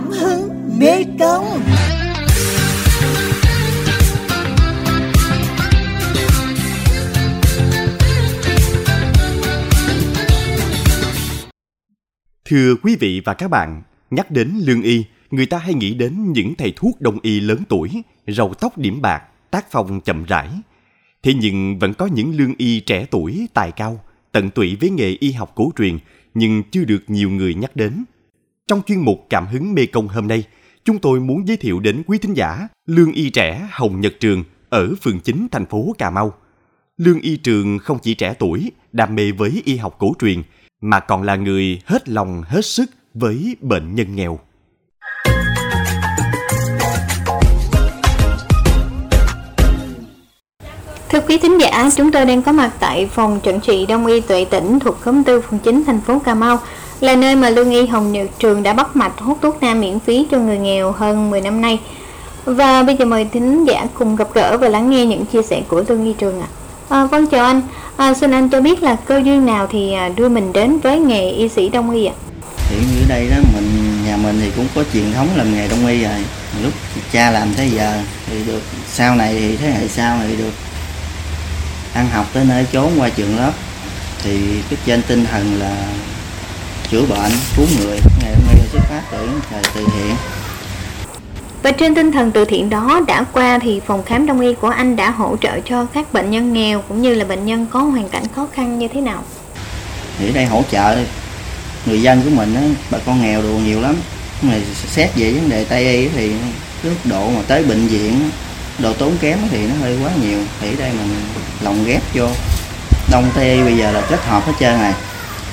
cảm hứng mê công Thưa quý vị và các bạn, nhắc đến lương y, người ta hay nghĩ đến những thầy thuốc đông y lớn tuổi, râu tóc điểm bạc, tác phong chậm rãi. Thế nhưng vẫn có những lương y trẻ tuổi, tài cao, tận tụy với nghề y học cổ truyền nhưng chưa được nhiều người nhắc đến. Trong chuyên mục Cảm hứng Mê Công hôm nay, chúng tôi muốn giới thiệu đến quý thính giả lương y trẻ Hồng Nhật Trường ở phường 9 thành phố Cà Mau. Lương y trường không chỉ trẻ tuổi, đam mê với y học cổ truyền, mà còn là người hết lòng hết sức với bệnh nhân nghèo. Thưa quý thính giả, chúng tôi đang có mặt tại phòng chuẩn trị Đông y Tuệ Tỉnh thuộc khóm tư phường 9 thành phố Cà Mau, là nơi mà lương y Hồng Nhật Trường đã bắt mạch hút thuốc nam miễn phí cho người nghèo hơn 10 năm nay. Và bây giờ mời thính giả cùng gặp gỡ và lắng nghe những chia sẻ của lương y Trường ạ. À. À, vâng chào anh, à, xin anh cho biết là cơ duyên nào thì à, đưa mình đến với nghề y sĩ đông y ạ? Hiện ở đây đó mình nhà mình thì cũng có truyền thống làm nghề đông y rồi. Lúc cha làm tới giờ thì được sau này thì thế hệ sau thì được ăn học tới nơi trốn qua trường lớp thì cái trên tinh thần là chữa bệnh cứu người. Ngày hôm nay xuất phát từ thời từ thiện. Và trên tinh thần từ thiện đó đã qua thì phòng khám đông y của anh đã hỗ trợ cho các bệnh nhân nghèo cũng như là bệnh nhân có hoàn cảnh khó khăn như thế nào? Thì ở đây hỗ trợ người dân của mình á, bà con nghèo đồ nhiều lắm. Mà xét về vấn đề Tây y thì cái độ mà tới bệnh viện độ tốn kém thì nó hơi quá nhiều. Thì ở đây mình lồng ghép vô. Đông tây bây giờ là kết hợp hết trơn này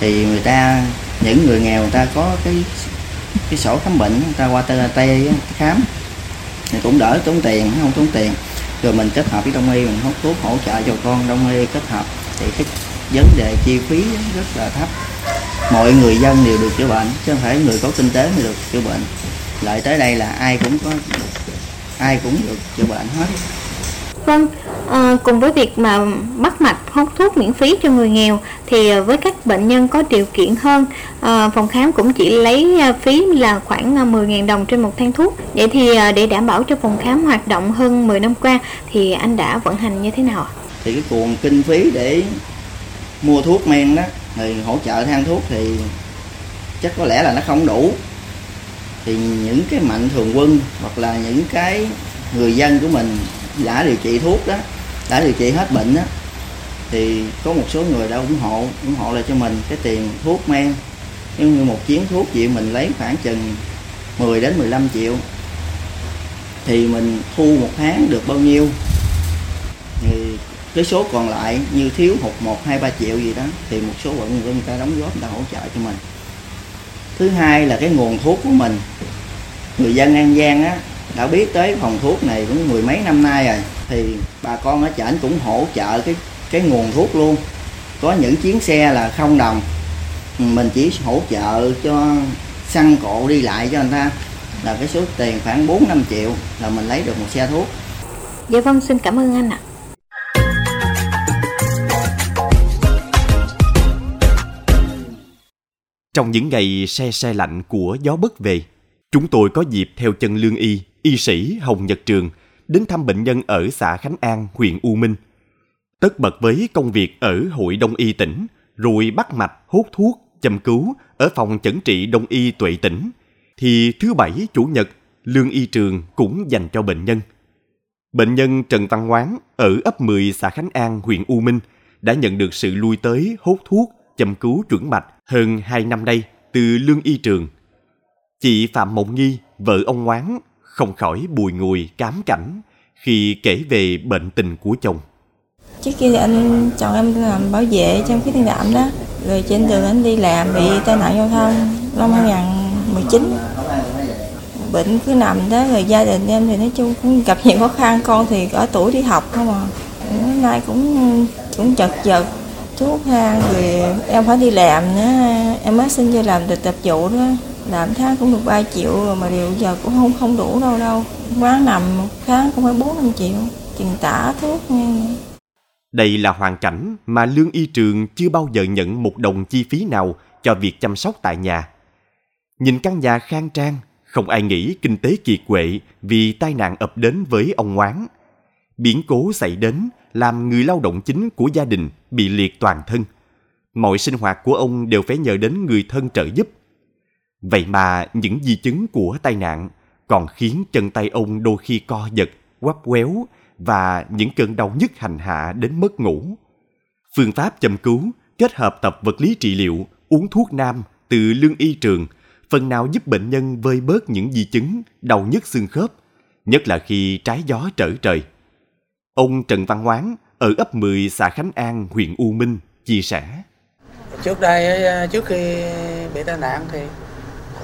thì người ta những người nghèo người ta có cái cái sổ khám bệnh người ta qua tây, khám. Thì cũng đỡ tốn tiền không tốn tiền. Rồi mình kết hợp với đông y mình hút thuốc hỗ trợ cho con đông y kết hợp. Thì cái vấn đề chi phí rất là thấp. Mọi người dân đều được chữa bệnh chứ không phải người có kinh tế mới được chữa bệnh. Lại tới đây là ai cũng có ai cũng được chữa bệnh hết. Vâng, à, cùng với việc mà bắt mạch hút thuốc miễn phí cho người nghèo thì ờ, với các bệnh nhân có điều kiện hơn, à, phòng khám cũng chỉ lấy phí là khoảng 10.000 đồng trên một thang thuốc. Vậy thì để đảm bảo cho phòng khám hoạt động hơn 10 năm qua thì anh đã vận hành như thế nào ạ? Thì cái nguồn kinh phí để mua thuốc men đó thì hỗ trợ thang thuốc thì chắc có lẽ là nó không đủ thì những cái mạnh thường quân hoặc là những cái người dân của mình đã điều trị thuốc đó, đã điều trị hết bệnh đó, thì có một số người đã ủng hộ ủng hộ lại cho mình cái tiền thuốc men. Nhưng như một chuyến thuốc vậy, mình lấy khoảng chừng 10 đến 15 triệu. Thì mình thu một tháng được bao nhiêu? Thì cái số còn lại như thiếu hụt một, hai, ba triệu gì đó, thì một số quận người ta đóng góp người ta hỗ trợ cho mình. Thứ hai là cái nguồn thuốc của mình. Người dân an giang á đã biết tới phòng thuốc này cũng mười mấy năm nay rồi thì bà con ở chợ cũng hỗ trợ cái cái nguồn thuốc luôn có những chuyến xe là không đồng mình chỉ hỗ trợ cho xăng cộ đi lại cho anh ta là cái số tiền khoảng 4 5 triệu là mình lấy được một xe thuốc. Dạ vâng, xin cảm ơn anh ạ. Trong những ngày xe xe lạnh của gió bất về, chúng tôi có dịp theo chân lương y, y sĩ Hồng Nhật Trường đến thăm bệnh nhân ở xã Khánh An, huyện U Minh. Tất bật với công việc ở hội đông y tỉnh, rồi bắt mạch, hút thuốc, châm cứu ở phòng chẩn trị đông y tuệ tỉnh, thì thứ bảy, chủ nhật, lương y trường cũng dành cho bệnh nhân. Bệnh nhân Trần Văn Quán ở ấp 10 xã Khánh An, huyện U Minh đã nhận được sự lui tới hút thuốc, châm cứu chuẩn mạch hơn 2 năm nay từ lương y trường. Chị Phạm Mộng Nghi, vợ ông Quán, không khỏi bùi ngùi, cám cảnh khi kể về bệnh tình của chồng. Trước kia thì anh chồng em làm bảo vệ trong cái thiên đạm đó. Rồi trên đường anh đi làm bị tai nạn giao thông năm 2019. Bệnh cứ nằm đó, rồi gia đình em thì nói chung cũng gặp nhiều khó khăn con thì ở tuổi đi học không à. Hôm nay cũng cũng chật vật, thuốc ha rồi em phải đi làm nữa em mới xin vô làm được tập vụ đó làm tháng cũng được 3 triệu rồi mà điều giờ cũng không không đủ đâu đâu quán nằm một tháng cũng phải bốn năm triệu tiền tả thuốc nghe đây là hoàn cảnh mà lương y trường chưa bao giờ nhận một đồng chi phí nào cho việc chăm sóc tại nhà. Nhìn căn nhà khang trang, Không ai nghĩ kinh tế kiệt quệ vì tai nạn ập đến với ông Ngoán. Biến cố xảy đến làm người lao động chính của gia đình bị liệt toàn thân. Mọi sinh hoạt của ông đều phải nhờ đến người thân trợ giúp. Vậy mà những di chứng của tai nạn còn khiến chân tay ông đôi khi co giật, quắp quéo và những cơn đau nhức hành hạ đến mất ngủ. Phương pháp châm cứu kết hợp tập vật lý trị liệu, uống thuốc nam từ lương y trường, phần nào giúp bệnh nhân vơi bớt những di chứng đau nhức xương khớp, nhất là khi trái gió trở trời. Ông Trần Văn Hoán ở ấp 10 xã Khánh An, huyện U Minh chia sẻ. Trước đây, trước khi bị tai nạn thì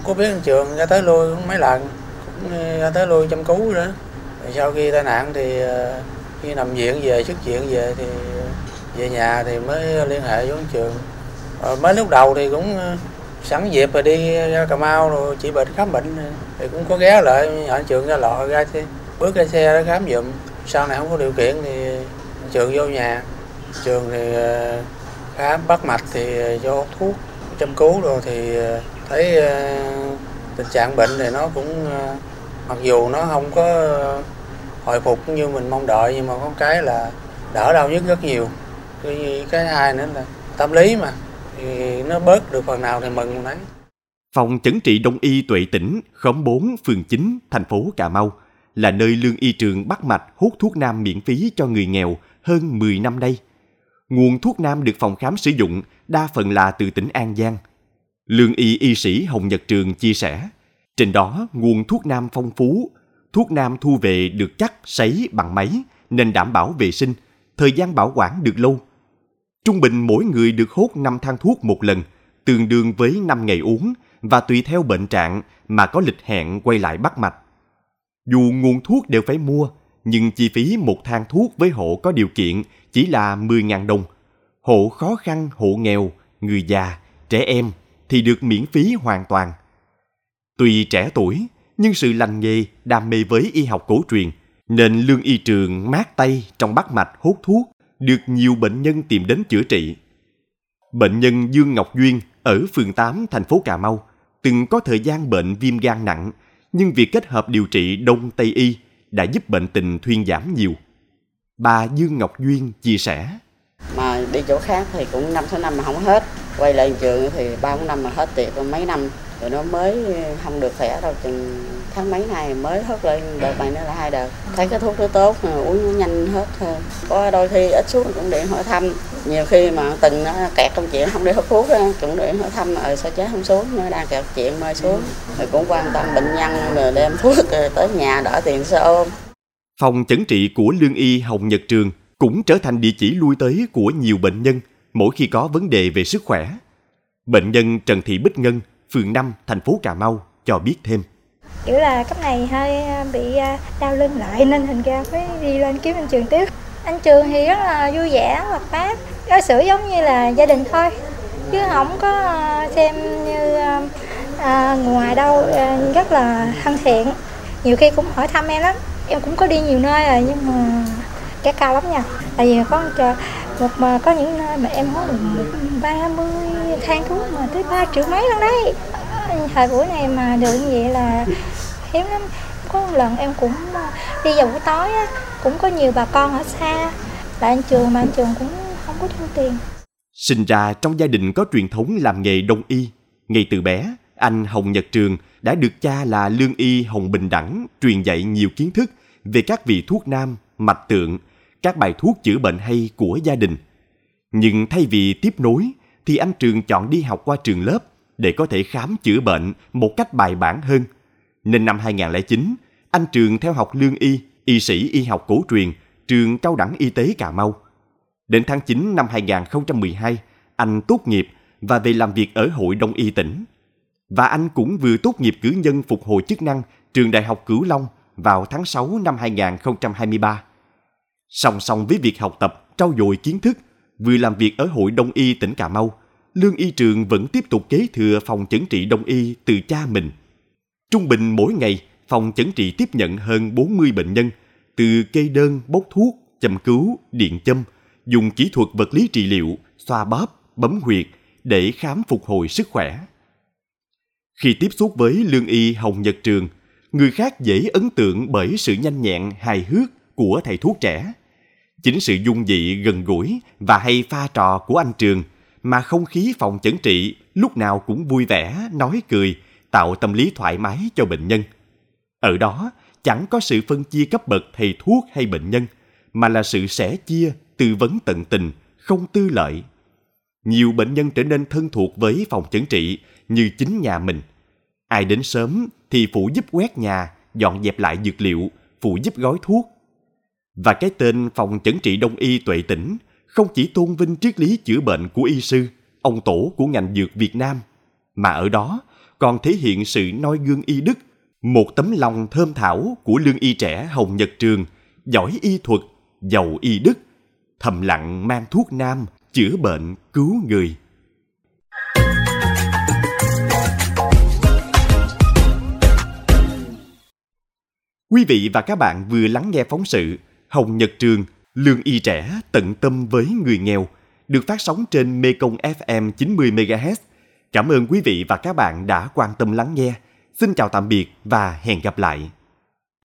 có biết trường ra tới lui mấy lần, cũng ờ, ra tới lui chăm cứu nữa. Sau khi tai nạn thì ờ, khi nằm viện về, xuất viện về thì ờ, về nhà thì mới liên hệ với trường. Rồi mới lúc đầu thì cũng sẵn dịp rồi đi ra Cà Mau rồi chỉ bệnh khám bệnh thì cũng có ghé lại ở trường ra lọ ra thì bước ra xe đó khám giùm sau này không có điều kiện thì trường vô nhà trường thì khám bắt mạch thì cho thuốc chăm cứu rồi thì thấy thấy tình trạng bệnh thì nó cũng ờ, mặc dù nó không có hồi phục như mình mong đợi nhưng mà có cái là đỡ đau nhất rất nhiều cái, cái hai nữa là tâm lý mà thì nó bớt được phần nào thì mừng đấy Phòng chẩn trị đông y Tuệ Tỉnh, khóm 4, phường 9, thành phố Cà Mau là nơi lương y trường bắt mạch hút thuốc nam miễn phí cho người nghèo hơn 10 năm nay. Nguồn thuốc nam được phòng khám sử dụng đa phần là từ tỉnh An Giang. Lương y y sĩ Hồng Nhật Trường chia sẻ, trên đó nguồn thuốc nam phong phú, thuốc nam thu về được chắc sấy bằng máy nên đảm bảo vệ sinh, thời gian bảo quản được lâu. Trung bình mỗi người được hốt 5 thang thuốc một lần, tương đương với 5 ngày uống và tùy theo bệnh trạng mà có lịch hẹn quay lại bắt mạch. Dù nguồn thuốc đều phải mua, nhưng chi phí một thang thuốc với hộ có điều kiện chỉ là 10.000 đồng. Hộ khó khăn, hộ nghèo, người già, trẻ em thì được miễn phí hoàn toàn. Tuy trẻ tuổi, nhưng sự lành nghề, đam mê với y học cổ truyền, nên lương y trường mát tay trong bắt mạch hút thuốc, được nhiều bệnh nhân tìm đến chữa trị. Bệnh nhân Dương Ngọc Duyên ở phường 8 thành phố Cà Mau từng có thời gian bệnh viêm gan nặng, nhưng việc kết hợp điều trị Đông Tây Y đã giúp bệnh tình thuyên giảm nhiều. Bà Dương Ngọc Duyên chia sẻ. Mà đi chỗ khác thì cũng năm sáu năm mà không hết. Quay lại trường thì ba bốn năm mà hết tiệc mấy năm rồi nó mới không được khỏe đâu, chừng tháng mấy này mới hớt lên đợt này nữa là hai đợt. Thấy cái thuốc nó tốt uống nó nhanh hết thôi. Có đôi khi ít xuống cũng điện hỏi thăm. Nhiều khi mà từng nó kẹt công chuyện không đi hút thuốc cũng điện hỏi thăm ờ sao chế không xuống? Nó đang kẹt chuyện mới xuống. Rồi cũng quan tâm bệnh nhân rồi đem thuốc rồi tới nhà đỡ tiền xe ôm. Phòng chẩn trị của Lương Y Hồng Nhật Trường cũng trở thành địa chỉ lui tới của nhiều bệnh nhân mỗi khi có vấn đề về sức khỏe. Bệnh nhân Trần Thị Bích Ngân, phường 5, thành phố Cà Mau cho biết thêm. Kiểu là cấp này hơi à, bị à, đau lưng lại nên thành ra phải đi lên kiếm anh Trường tiếp. Anh Trường thì rất là vui vẻ, hoạt bát, đối xử giống như là gia đình thôi. Chứ không có à, xem như à, ngoài đâu rất là thân thiện. Nhiều khi cũng hỏi thăm em lắm. Em cũng có đi nhiều nơi rồi nhưng mà cái cao lắm nha. Tại vì có một mà có những nơi mà em hốt được ba mươi thang thuốc mà tới 3 triệu mấy lần đấy. Thời buổi này mà được như vậy là hiếm lắm. Có một lần em cũng à, đi vào buổi tối á, cũng có nhiều bà con ở xa. Là anh trường mà anh trường cũng không có thu tiền. Sinh ra trong gia đình có truyền thống làm nghề đông y. Ngay từ bé anh hồng nhật trường đã được cha là lương y hồng bình đẳng truyền dạy nhiều kiến thức về các vị thuốc nam mạch tượng các bài thuốc chữa bệnh hay của gia đình nhưng thay vì tiếp nối thì anh trường chọn đi học qua trường lớp để có thể khám chữa bệnh một cách bài bản hơn. Nên năm 2009, anh Trường theo học lương y, y sĩ y học cổ truyền, trường cao đẳng y tế Cà Mau. Đến tháng 9 năm 2012, anh tốt nghiệp và về làm việc ở Hội Đông Y tỉnh. Và anh cũng vừa tốt nghiệp cử nhân phục hồi chức năng trường Đại học Cửu Long vào tháng 6 năm 2023. Song song với việc học tập, trau dồi kiến thức, vừa làm việc ở Hội Đông Y tỉnh Cà Mau, Lương Y Trường vẫn tiếp tục kế thừa phòng chẩn trị đông y từ cha mình. Trung bình mỗi ngày, phòng chẩn trị tiếp nhận hơn 40 bệnh nhân, từ kê đơn, bốc thuốc, châm cứu, điện châm, dùng kỹ thuật vật lý trị liệu, xoa bóp, bấm huyệt để khám phục hồi sức khỏe. Khi tiếp xúc với lương y Hồng Nhật Trường, người khác dễ ấn tượng bởi sự nhanh nhẹn, hài hước của thầy thuốc trẻ. Chính sự dung dị gần gũi và hay pha trò của anh Trường mà không khí phòng chẩn trị lúc nào cũng vui vẻ, nói cười, tạo tâm lý thoải mái cho bệnh nhân. Ở đó, chẳng có sự phân chia cấp bậc thầy thuốc hay bệnh nhân, mà là sự sẻ chia, tư vấn tận tình, không tư lợi. Nhiều bệnh nhân trở nên thân thuộc với phòng chẩn trị như chính nhà mình. Ai đến sớm thì phụ giúp quét nhà, dọn dẹp lại dược liệu, phụ giúp gói thuốc. Và cái tên phòng chẩn trị đông y tuệ tỉnh không chỉ tôn vinh triết lý chữa bệnh của y sư, ông tổ của ngành dược Việt Nam, mà ở đó còn thể hiện sự noi gương y đức, một tấm lòng thơm thảo của lương y trẻ Hồng Nhật Trường, giỏi y thuật, giàu y đức, thầm lặng mang thuốc nam, chữa bệnh, cứu người. Quý vị và các bạn vừa lắng nghe phóng sự Hồng Nhật Trường, lương y trẻ tận tâm với người nghèo, được phát sóng trên Mekong FM 90 MHz. Cảm ơn quý vị và các bạn đã quan tâm lắng nghe. Xin chào tạm biệt và hẹn gặp lại.